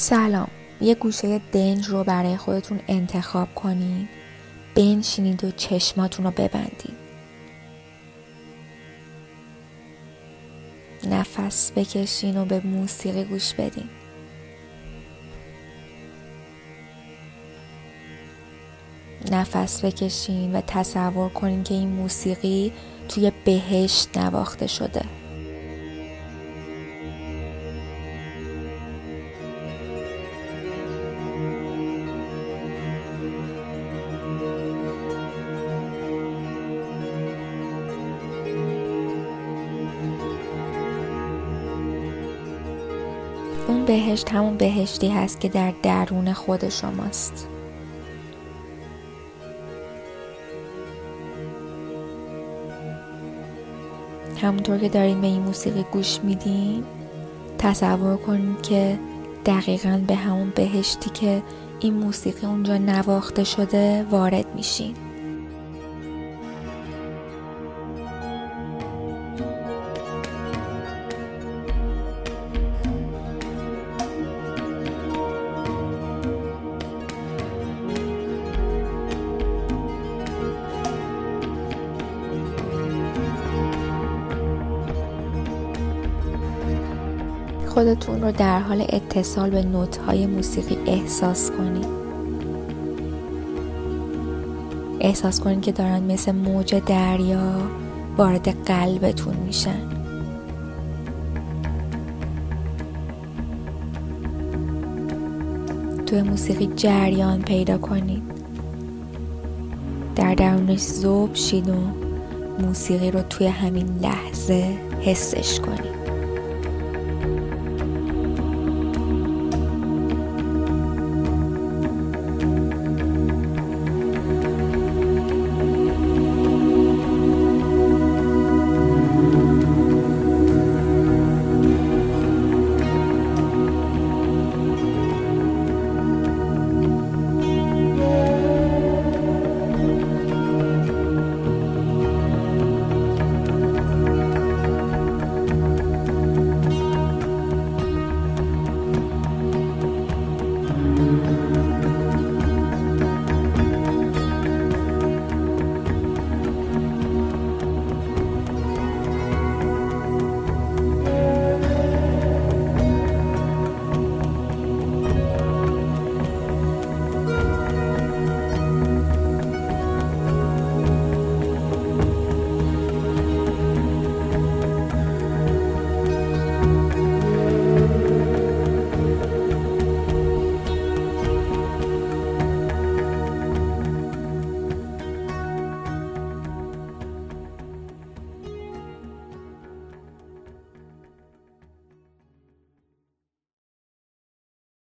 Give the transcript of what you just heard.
سلام. یه گوشه دنج رو برای خودتون انتخاب کنید. بنشینید و چشماتون رو ببندید. نفس بکشین و به موسیقی گوش بدین. نفس بکشین و تصور کنین که این موسیقی توی بهشت نواخته شده. اون بهشت همون بهشتی هست که در درون خود شماست. همونطور که دارین به این موسیقی گوش میدین تصور کنید که دقیقا به همون بهشتی که این موسیقی اونجا نواخته شده وارد میشین. خودتون رو در حال اتصال به نوتهای موسیقی احساس کنید. احساس کنید که دارن مثل موج دریا وارد قلبتون میشن. توی موسیقی جریان پیدا کنید. در درونش زوب شید و موسیقی رو توی همین لحظه حسش کنید.